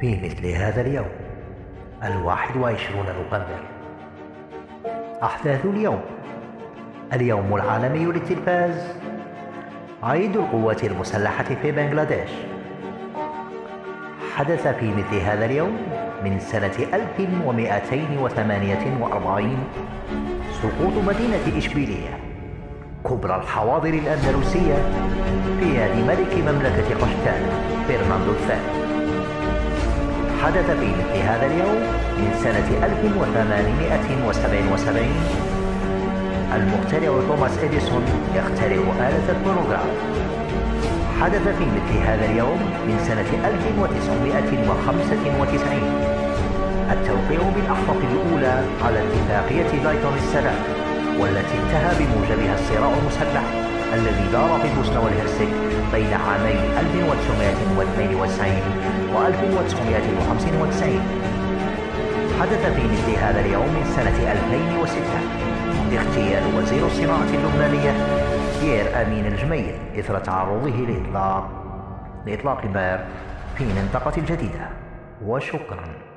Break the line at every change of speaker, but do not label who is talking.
في مثل هذا اليوم. الواحد وعشرون نوفمبر أحداث اليوم. اليوم العالمي للتلفاز. عيد القوات المسلحة في بنغلاديش. حدث في مثل هذا اليوم من سنة 1248 سقوط مدينة إشبيلية كبرى الحواضر الأندلسية في يد ملك مملكة قشتال فرناندو الثاني. حدث في مثل هذا اليوم من سنة 1877 المخترع توماس إديسون يخترع آلة الفونوغراف حدث في مثل هذا اليوم من سنة 1995 التوقيع بالأحرف الأولى على اتفاقية دايتون السلام والتي انتهى بموجبها الصراع المسلح الذي دار في البوسنة والهرسك بين عامي 1992 و 1995 حدث في مثل هذا اليوم من سنة 2006 اغتيال وزير الصناعة اللبنانية بيير أمين الجميل إثر تعرضه لإطلاق لإطلاق الباب في منطقة الجديدة وشكراً.